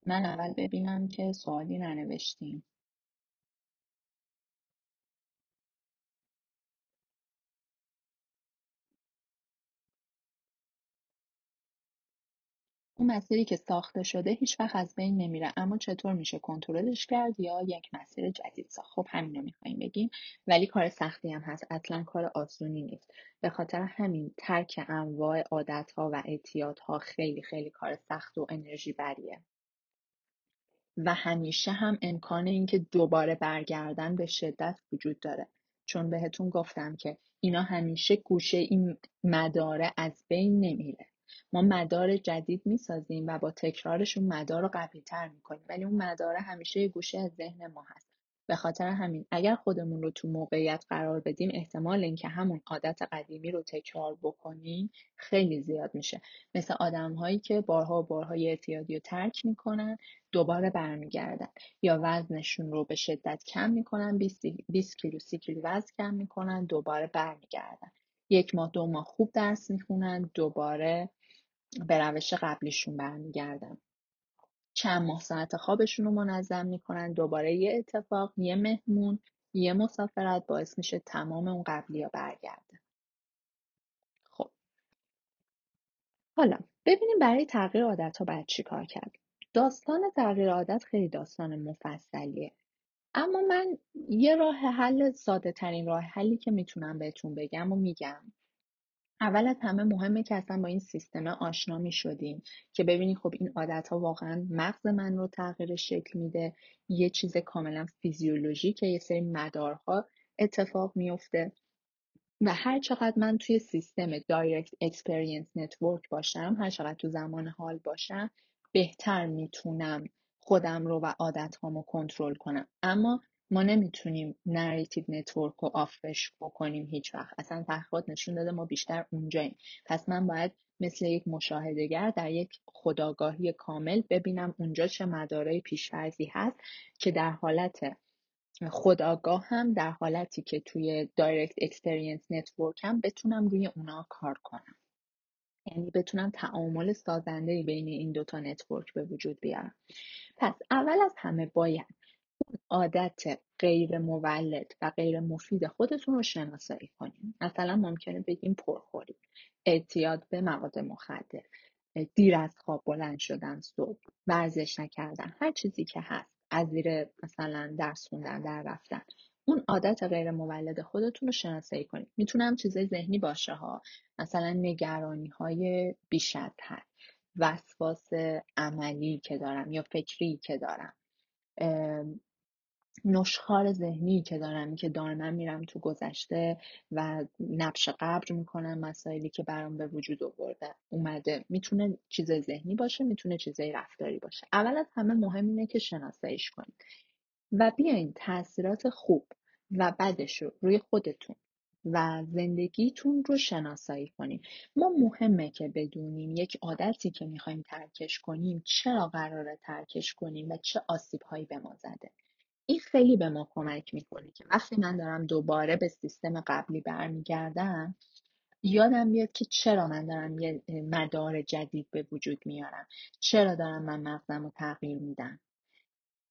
من اول ببینم که سوالی ننوشتیم اون مسیری که ساخته شده هیچ وقت از بین نمیره اما چطور میشه کنترلش کرد یا یک مسیر جدید ساخت؟ خب همین رو می‌خوایم بگیم ولی کار سختی هم هست. اصلا کار آسونی نیست. به خاطر همین ترک انواع عادت ها و اعتیادها خیلی خیلی کار سخت و انرژی بریه. و همیشه هم امکان اینکه دوباره برگردن به شدت وجود داره. چون بهتون گفتم که اینا همیشه گوشه این مداره از بین نمیره. ما مدار جدید می‌سازیم و با تکرارشون مدار رو قوی تر می‌کنیم. ولی اون مداره همیشه گوشه از ذهن ما هست. به خاطر همین اگر خودمون رو تو موقعیت قرار بدیم احتمال اینکه همون عادت قدیمی رو تکرار بکنیم خیلی زیاد میشه. مثل آدم هایی که بارها و بارها اعتیادی رو ترک می‌کنن دوباره برمیگردن یا وزنشون رو به شدت کم می‌کنن 20 کیلو 30 کیلو وزن کم می‌کنن دوباره برمیگردن. یک ماه دو ماه خوب درس می‌خونن دوباره به روش قبلیشون برمیگردن. چند ماه ساعت خوابشون رو منظم می‌کنن دوباره یه اتفاق یه مهمون یه مسافرت باعث میشه تمام اون قبلی ها برگرده. خب. حالا ببینیم برای تغییر عادت ها باید چی کار کرد. داستان تغییر عادت خیلی داستان مفصلیه. اما من یه راه حل ساده ترین راه حلی که می‌تونم بهتون بگم و میگم. اول از همه مهمه که اصلا با این سیستم آشنا می شدیم که ببینید خب این عادت ها واقعا مغز من رو تغییر شکل میده یه چیز کاملا که یه سری مدارها اتفاق میفته و هر چقدر من توی سیستم direct experience network باشم هر چقدر تو زمان حال باشم بهتر می‌تونم خودم رو و عادت هامو کنترل کنم. اما ما نمی‌تونیم narrative network رو off ش بکنیم هیچ وقت. اصلا تحقیقات نشون داده ما بیشتر اونجاییم. پس من باید مثل یک مشاهده‌گر در یک خداگاهی کامل ببینم اونجا چه مدارای پیشفرزی هست که در حالت خداگاه هم در حالتی که توی direct experience network هم بتونم روی اونا کار کنم. یعنی بتونم تعامل سازنده بین این دوتا network به وجود بیارم. پس اول از همه باید اون عادت غیر مولد و غیر مفید خودتون رو شناسایی کنیم مثلا ممکنه بگیم پرخوری اعتیاد به مواد مخدر دیر از خواب بلند شدن صبح ورزش نکردن هر چیزی که هست از زیر مثلا درس خوندن در رفتن اون عادت غیر مولد خودتون رو شناسایی کنید می‌تونم چیزای ذهنی باشه ها. مثلا نگرانی های بیش از حد وسواس عملی که دارم یا فکری که دارم. نشخار ذهنی که دارم که دائما میرم تو گذشته و نبش قبر می‌کنم مسائلی که برام به وجود آورده. اومده. می‌تونه چیز ذهنی باشه می‌تونه چیزای رفتاری باشه. اول از همه مهم اینه که شناساییش کنید و بیاین تاثیرات خوب و بدش رو روی خودتون و زندگیتون رو شناسایی کنیم. ما مهمه که بدونیم یک عادتی که می‌خوایم ترکش کنیم چرا قراره ترکش کنیم و چه آسیب هایی به ما زده. این خیلی به ما کمک می‌کنه که وقتی من دارم دوباره به سیستم قبلی برمیگردم یادم بیاد که چرا من دارم یه مدار جدید به وجود میارم. چرا دارم من مغزم رو تغییر میدم.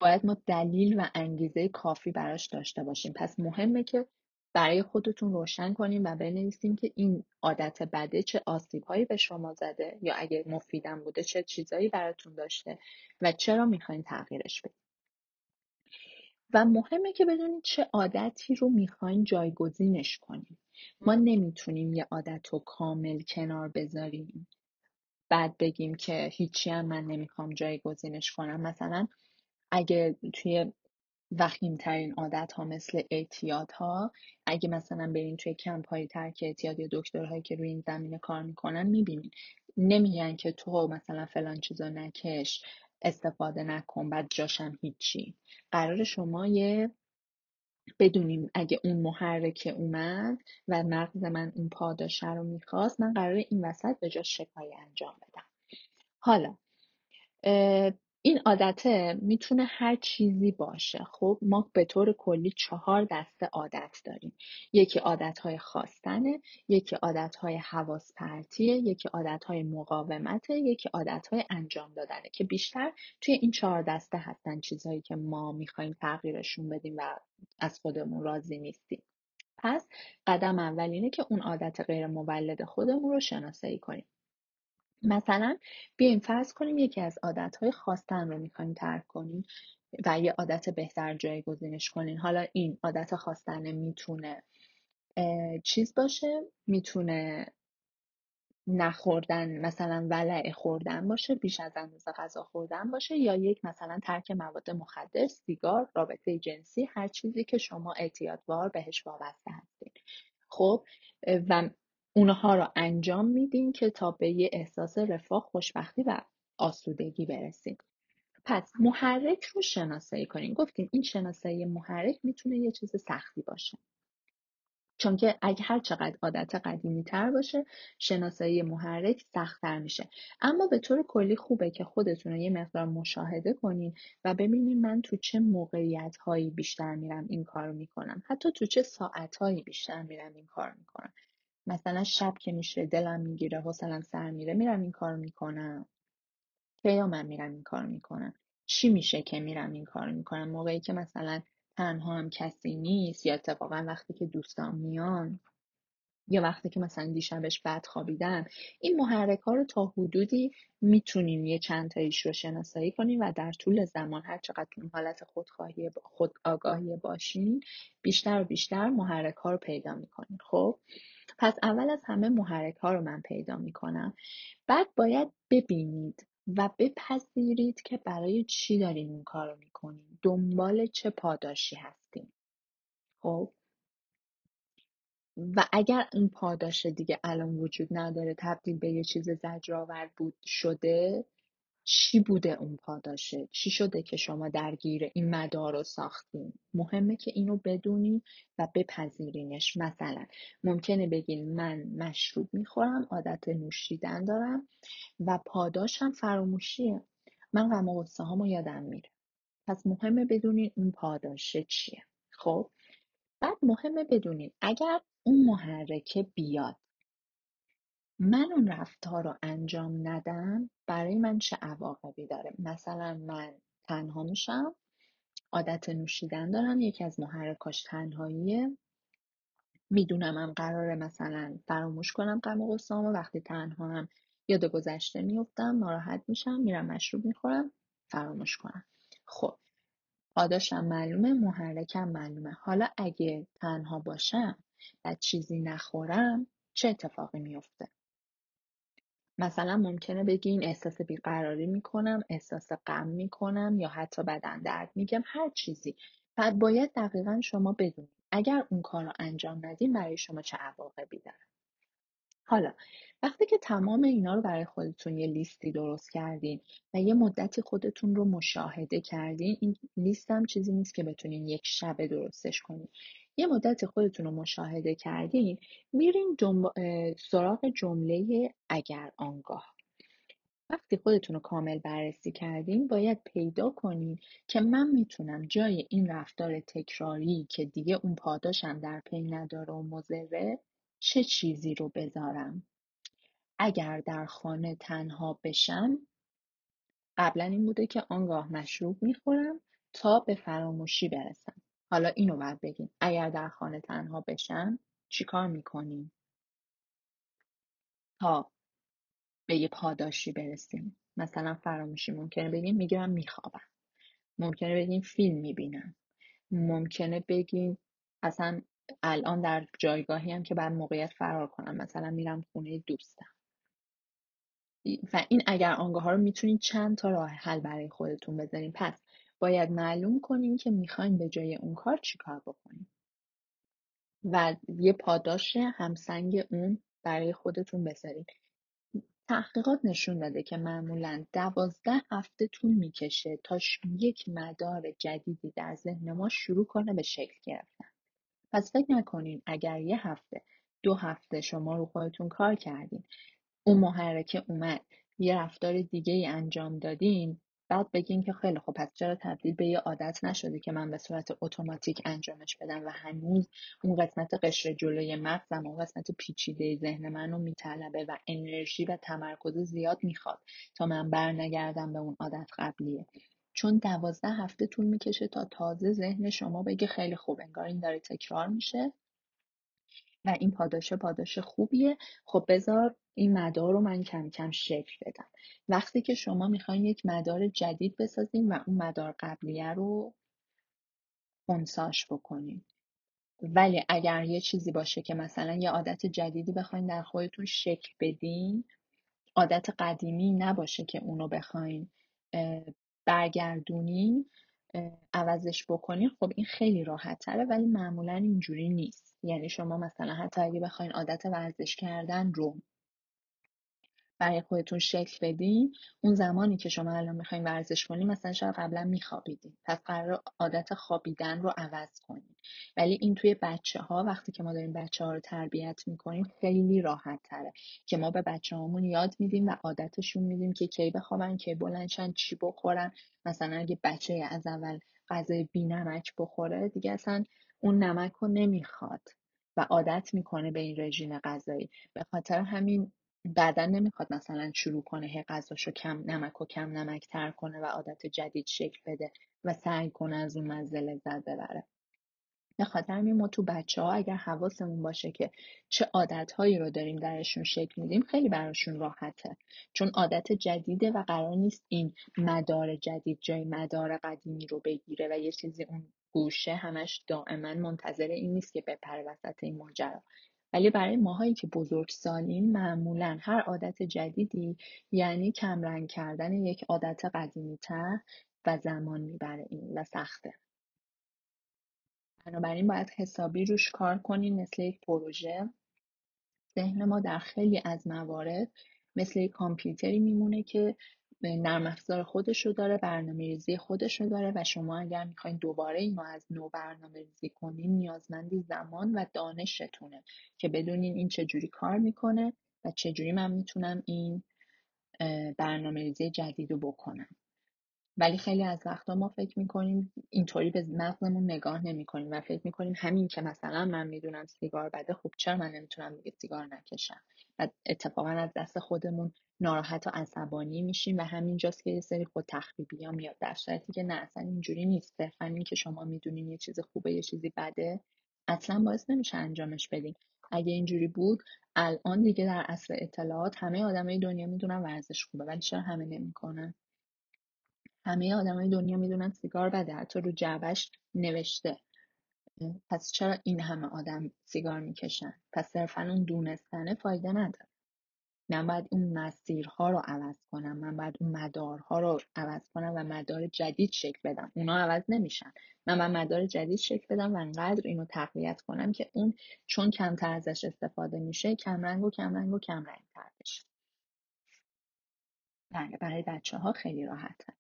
باید ما دلیل و انگیزه کافی براش داشته باشیم. پس مهمه که برای خودتون روشن کنیم و بنویسیم که این عادت بده چه آسیب هایی به شما زده یا اگه مفیدم بوده چه چیزایی براتون داشته و چرا می‌خواین تغییرش بدین. و مهمه که بدونید چه عادتی رو می‌خواین جایگزینش کنیم ما نمی‌تونیم یه عادت رو کامل کنار بذاریم. بعد بگیم که هیچی هم من نمی‌خوام جایگزینش کنم. مثلا اگه توی وخیم ترین عادت ها مثل اعتیاد ها اگه مثلا برین توی کمپ های ترک اعتیاد یا دکترهایی که روی این زمینه کار می‌کنن می‌بینین. نمیگن که تو مثلا فلان چیزا نکش. استفاده نکن بعد جاشم هیچی. قرار شما یه بدونیم اگه اون محرک اومد و مغز من اون پاداشه رو می‌خواست من قرار این وسط به جا شکای انجام بدم. حالا این عادته می‌تونه هر چیزی باشه. خب ما به طور کلی چهار دسته عادت داریم. یکی عادت های خواستنه یکی عادت های حواس پرتیه یکی عادت های مقاومته یکی عادت های انجام دادنه که بیشتر توی این چهار دسته هستن چیزهایی که ما می‌خوایم تغییرشون بدیم و از خودمون راضی نیستیم. پس قدم اول اینه که اون عادت غیر مولد خودمون رو شناسایی کنیم. مثلا بیایم فرض کنیم یکی از عادتهای خواستن رو می‌خوایم ترک کنیم و یه عادت بهتر جایگزینش کنین. حالا این عادت خواستن می‌تونه چیز باشه؟ می‌تونه نخوردن مثلا ولع خوردن باشه بیش از اندازه غذا خوردن باشه یا یک مثلا ترک مواد مخدر سیگار رابطه جنسی هر چیزی که شما اعتیادوار بهش وابسته هستین. خب و اونها رو انجام میدین که تا به یه احساس رفاه خوشبختی و آسودگی برسید پس محرک رو شناسایی کنین گفتیم این شناسایی محرک می‌تونه یه چیز سختی باشه. چون که اگه هر چقدر عادت قدیمی تر باشه شناسایی محرک سختتر میشه. اما به طور کلی خوبه که خودتون رو یه مقدار مشاهده کنین و ببینین من تو چه موقعیت هایی بیشتر میرم این کار می‌کنم. حتی تو چه ساعت هایی بیشتر میرم این کار می‌کنم. مثلا شب که میشه دلم می‌گیره حوصلم سر میره میرم این کار می‌کنم. کیا من میرم این کار می‌کنم؟ چی میشه که میرم این کار می‌کنم؟ موقعی که مثلا تنها هم کسی نیست یا اتفاقا وقتی که دوستان میان یا وقتی که مثلا دیشبش بد خوابیدم این محرک ها رو تا حدودی می‌تونیم یه چند تاییش رو شناسایی کنیم و در طول زمان هر چقدر اون حالت خودخواهی خود آگاهی باشین بیشتر و بیشتر محرک ها رو پیدا می‌کنیم خب؟ پس اول از همه محرک ها رو من پیدا می‌کنم. بعد باید ببینید و بپذیرید که برای چی دارین اون کار رو می‌کنین. دنبال چه پاداشی هستین. خب؟ و اگر این پاداش دیگه الان وجود نداره تبدیل به یه چیز زجرآور بود شده چی بوده اون پاداشه؟ چی شده که شما درگیر این مدار رو ساختین؟ مهمه که اینو بدونین و بپذیرینش. مثلا ممکنه بگین من مشروب می‌خورم عادت نوشیدن دارم و پاداشم فراموشیه. من غم و غصه یادم میره. پس مهمه بدونین اون پاداشه چیه. خب؟ بعد مهمه بدونین اگر اون محرکه بیاد من اون رفتار رو انجام ندم برای من چه عواقبی داره؟ مثلا من تنها میشم عادت نوشیدن دارم یکی از محرکاش تنهاییه. می‌دونم هم قراره مثلا فراموش کنم غم و غصه وقتی تنها هم یاد گذشته میفتم ناراحت میشم میرم مشروب می‌خورم فراموش کنم. خب پاداشم معلومه محرکم معلومه. حالا اگه تنها باشم و چیزی نخورم چه اتفاقی میفته مثلا ممکنه بگین احساس بیقراری می‌کنم احساس غم می‌کنم یا حتی بدن درد میگم هر چیزی. بعد باید دقیقا شما بدونید اگر اون کار رو انجام ندین برای شما چه عواقبی داره. حالا وقتی که تمام اینا رو برای خودتون یه لیستی درست کردین و یه مدتی خودتون رو مشاهده کردین این لیست هم چیزی نیست که بتونین یک شبه درستش کنین. یه مدت خودتون رو مشاهده کردین میرین سراغ جمله اگر آنگاه. وقتی خودتون رو کامل بررسی کردین باید پیدا کنین که من می‌تونم جای این رفتار تکراری که دیگه اون پاداشم در پی نداره و مزره چه چیزی رو بذارم؟ اگر در خانه تنها بشم قبلا این بوده که آنگاه مشروب می‌خورم تا به فراموشی برسم. حالا اینو باید بگیم. اگر در خانه تنها بشم چیکار می‌کنیم؟ تا به یه پاداشی برسیم. مثلا فراموشی ممکنه بگیم می‌گیرم میخوابم. ممکنه بگیم فیلم می‌بینم. ممکنه بگیم اصلا الان در جایگاهی هم که بعد موقعیت فرار کنم. مثلا میرم خونه دوستم. و این اگر آنگاه ها رو می‌تونید چند تا راه حل برای خودتون بذارین. پس باید معلوم کنین که می‌خواین به جای اون کار چیکار بکنین و یه پاداش همسنگ اون برای خودتون بذارین. تحقیقات نشون داده که معمولا دوازده هفته طول می‌کشه تا یک مدار جدیدی در ذهن ما شروع کنه به شکل گرفتن. پس فکر نکنین اگر یه هفته دو هفته شما رو خودتون کار کردین اون محرکه اومد یه رفتار دیگه ای انجام دادین بعد بگین که خیلی خب پس چرا تبدیل به یه عادت نشده که من به صورت اتوماتیک انجامش بدم و هنوز اون قسمت قشر جلوی مغزم اون قسمت پیچیده ذهن منو میطلبه و انرژی و تمرکز زیاد می‌خواد تا من برنگردم به اون عادت قبلیه. چون دوازده هفته طول می‌کشه تا تازه ذهن شما بگه خیلی خوب انگار این داره تکرار میشه و این پاداشه پاداش خوبیه. خب بذار این مدار رو من کم کم شکل بدم. وقتی که شما می‌خواین یک مدار جدید بسازین و اون مدار قبلیه رو خونساش بکنین. ولی اگر یه چیزی باشه که مثلا یه عادت جدیدی بخواین در خودتون شکل بدین عادت قدیمی نباشه که اونو بخواین برگردونین عوضش بکنین خب این خیلی راحت تره ولی معمولا اینجوری نیست. یعنی شما مثلا حتی اگه بخواین عادت ورزش کردن رو برای خودتون شکل بدین اون زمانی که شما الان می‌خواین ورزش کنین مثلا شاید قبلا میخوابیدین. پس قرار عادت خوابیدن رو عوض کنین. ولی این توی بچه ها وقتی که ما داریم بچه ها رو تربیت می‌کنیم خیلی راحت تره که ما به بچه هامون یاد میدیم و عادتشون میدیم که کی بخوابن کی بلنشن چی بخورن. مثلا اگه بچه از اول غذای بی نمک بخوره دیگه اصلا اون نمک رو نمی‌خواد و عادت می‌کنه به این رژیم غذایی. به خاطر همین بعدا نمی‌خواد مثلا شروع کنه هی غذاشو کم نمک و کم نمک تر کنه و عادت جدید شکل بده و سعی کنه از اون مزه لذت ببره. به خاطر ما تو بچه ها اگر حواسمون باشه که چه عادت هایی رو داریم درشون شکل میدیم خیلی براشون راحته. چون عادت جدیده و قرار نیست این مدار جدید جای مدار قدیمی رو بگیره و یه چیزی اون گوشه همش دائما منتظر این نیست که بپره وسط این ماجرا. ولی برای ماهایی که بزرگسالیم معمولا هر عادت جدیدی یعنی کمرنگ کردن یک عادت قدیمی تر و زمان می‌بره این و سخته. بنابراین باید حسابی روش کار کنیم مثل یک پروژه. ذهن ما در خیلی از موارد مثل یک کامپیوتری میمونه که نرم افزار خودش رو داره برنامه ریزی خودش رو داره و شما اگر می‌خواین دوباره اینو از نو برنامه ریزی کنین نیازمندی زمان و دانشتونه که بدونین این چجوری کار می‌کنه و چجوری من می‌تونم این برنامه ریزی جدید رو بکنم. ولی خیلی از وقتا ما فکر می‌کنیم اینطوری به مغزمون نگاه نمی‌کنیم و فکر می‌کنیم همین که مثلا من می‌دونم سیگار بده خب چرا من نمی‌تونم دیگه سیگار نکشم؟ و اتفاقا از دست خودمون ناراحت و عصبانی میشیم و همینجاست که یه سری خود تخریبی ها میاد. در صورتی که نه اصلا اینجوری نیست. صرفا این که شما می‌دونین یه چیز خوبه یه چیزی بده اصلا باعث نمیشه انجامش بدین. اگه اینجوری بود الان دیگه در عصر اطلاعات همه آدمای دنیا می‌دونن ورزش خوبه ولی چرا همه نمی‌کنن؟ همه آدمای دنیا می‌دونن سیگار بده حتی رو جعبش نوشته. پس چرا این همه آدم سیگار می‌کشن؟ پس صرفا اون دونستنه فایده نداره. من باید اون مسیرها رو عوض کنم من باید اون مدارها رو عوض کنم و مدار جدید شکل بدم. اونا عوض نمیشن. من باید مدار جدید شکل بدم و انقدر اینو تقویت کنم که اون چون کمتر ازش استفاده میشه کمرنگ و کمرنگ و کمرنگ تر بشه. بله برای بچه ها خیلی راحته.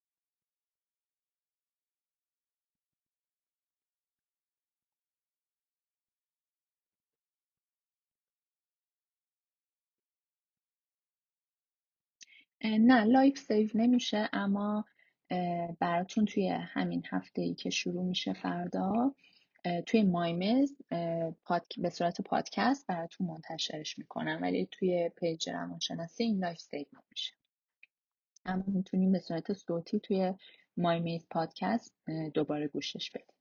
نه لایو save نمیشه اما براتون توی همین هفته ای که شروع میشه فردا توی مایمیز به صورت پادکست براتون منتشرش می‌کنم ولی توی پیج روانشناسی این لایو save نمیشه. اما می‌تونیم به صورت صوتی توی مایمیز پادکست دوباره گوشش بدیم.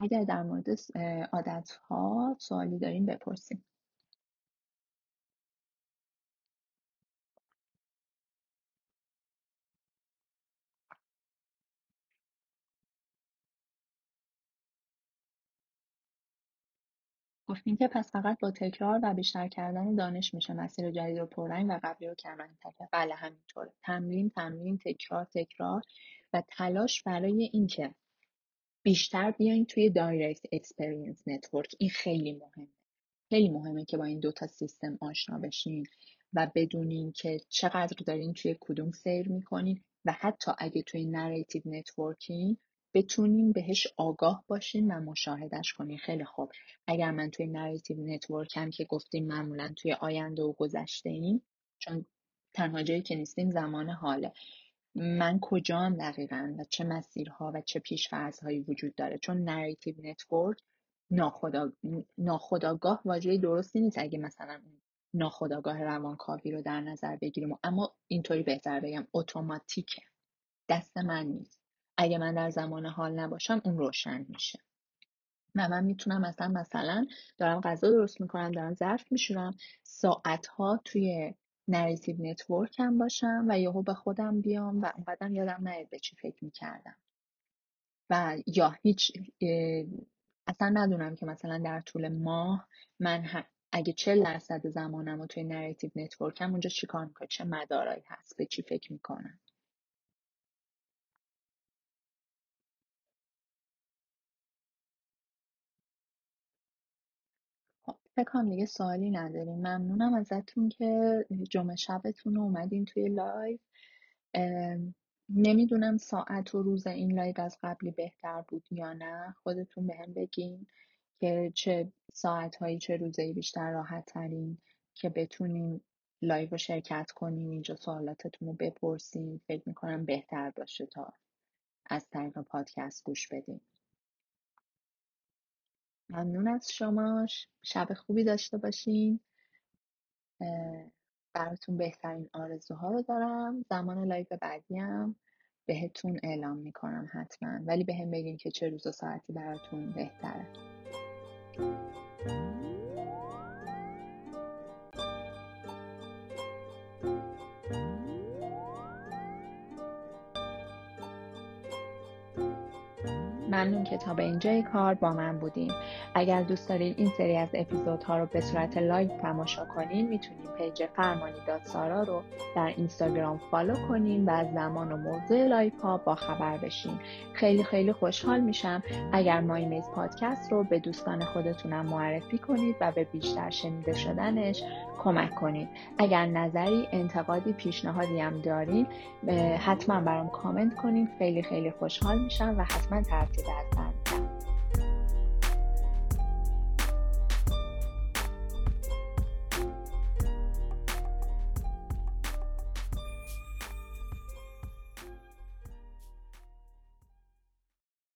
اگر در مورد عادت ها سوالی داریم بپرسیم گفتیم که پس فقط با تکرار و بیشتر کردن دانش میشه مسیر جدید رو پررنگ و قبلی رو کمرنگ بله همینطوره. تمرین تمرین تکرار تکرار و تلاش برای اینکه بیشتر بیاین توی direct experience network این خیلی مهمه. خیلی مهمه که با این دوتا سیستم آشنا بشین و بدونین که چقدر دارین توی کدوم سیر می‌کنین و حتی اگه توی narrative network ین بتونین بهش آگاه باشین و مشاهدش کنین خیلی خوب. اگر من توی narrative network م که گفتیم معمولا توی آینده و گذشته این چون تنها جایی که نیستیم زمان حاله. من کجام دقیقا و چه مسیرها و چه پیشفرزهایی وجود داره؟ چون narrative network ناخودآ... ناخودآگاه واژه درستی نیست اگه مثلا ناخودآگاه روانکاوی رو در نظر بگیریم. اما اینطوری بهتر بگم اتوماتیکه. دست من نیست. اگه من در زمان حال نباشم اون روشن میشه. و من می‌تونم مثلا مثلا دارم غذا درست می‌کنم دارم ظرف میشورم ساعتها توی narrative network هم باشم و یهو به خودم بیام و اونقدر یادم نیاد به چی فکر می‌کردم. و یا هیچ اصلا ندونم که مثلا در طول ماه من اگه چه درصد زمانم رو توی narrative network م اونجا چیکار می‌کنه چه مدارایی هست؟ به چی فکر می‌کنم؟ فکر کنم دیگه سوالی نداریم ممنونم ازتون که جمعه شبتون اومدین توی لایو. نمی‌دونم ساعت و روز این لایو از قبلی بهتر بود یا نه. خودتون بهم بگین که چه ساعتهایی چه روزایی بیشتر راحت ترین که بتونین لایو رو شرکت کنین اینجا سوالاتتون رو بپرسین. فکر می‌کنم بهتر باشه تا از طریق پادکست گوش بدین. ممنون از شما شب خوبی داشته باشین. براتون بهترین آرزوها رو دارم. زمان لایو بعدی هم بهتون اعلام می‌کنم حتما. ولی به هم بگین که چه روز و ساعتی براتون بهتره. ممنون که تا به اینجای کار با من بودین. اگر دوست دارین این سری از اپیزودها رو به صورت لایو تماشا کنین می‌تونین پیج فرمانی داد سارا رو در اینستاگرام فالو کنین و از زمان و موضوع لایو ها با خبر بشین. خیلی خیلی خوشحال میشم اگر مایمیز پادکست رو به دوستان خودتونم معرفی کنید و به بیشتر شنیده شدنش کمک کنید. اگر نظری انتقادی پیشنهادی هم دارین حتما برام کامنت کنین. خیلی خیلی خوشحال میشم و حتما ترتیب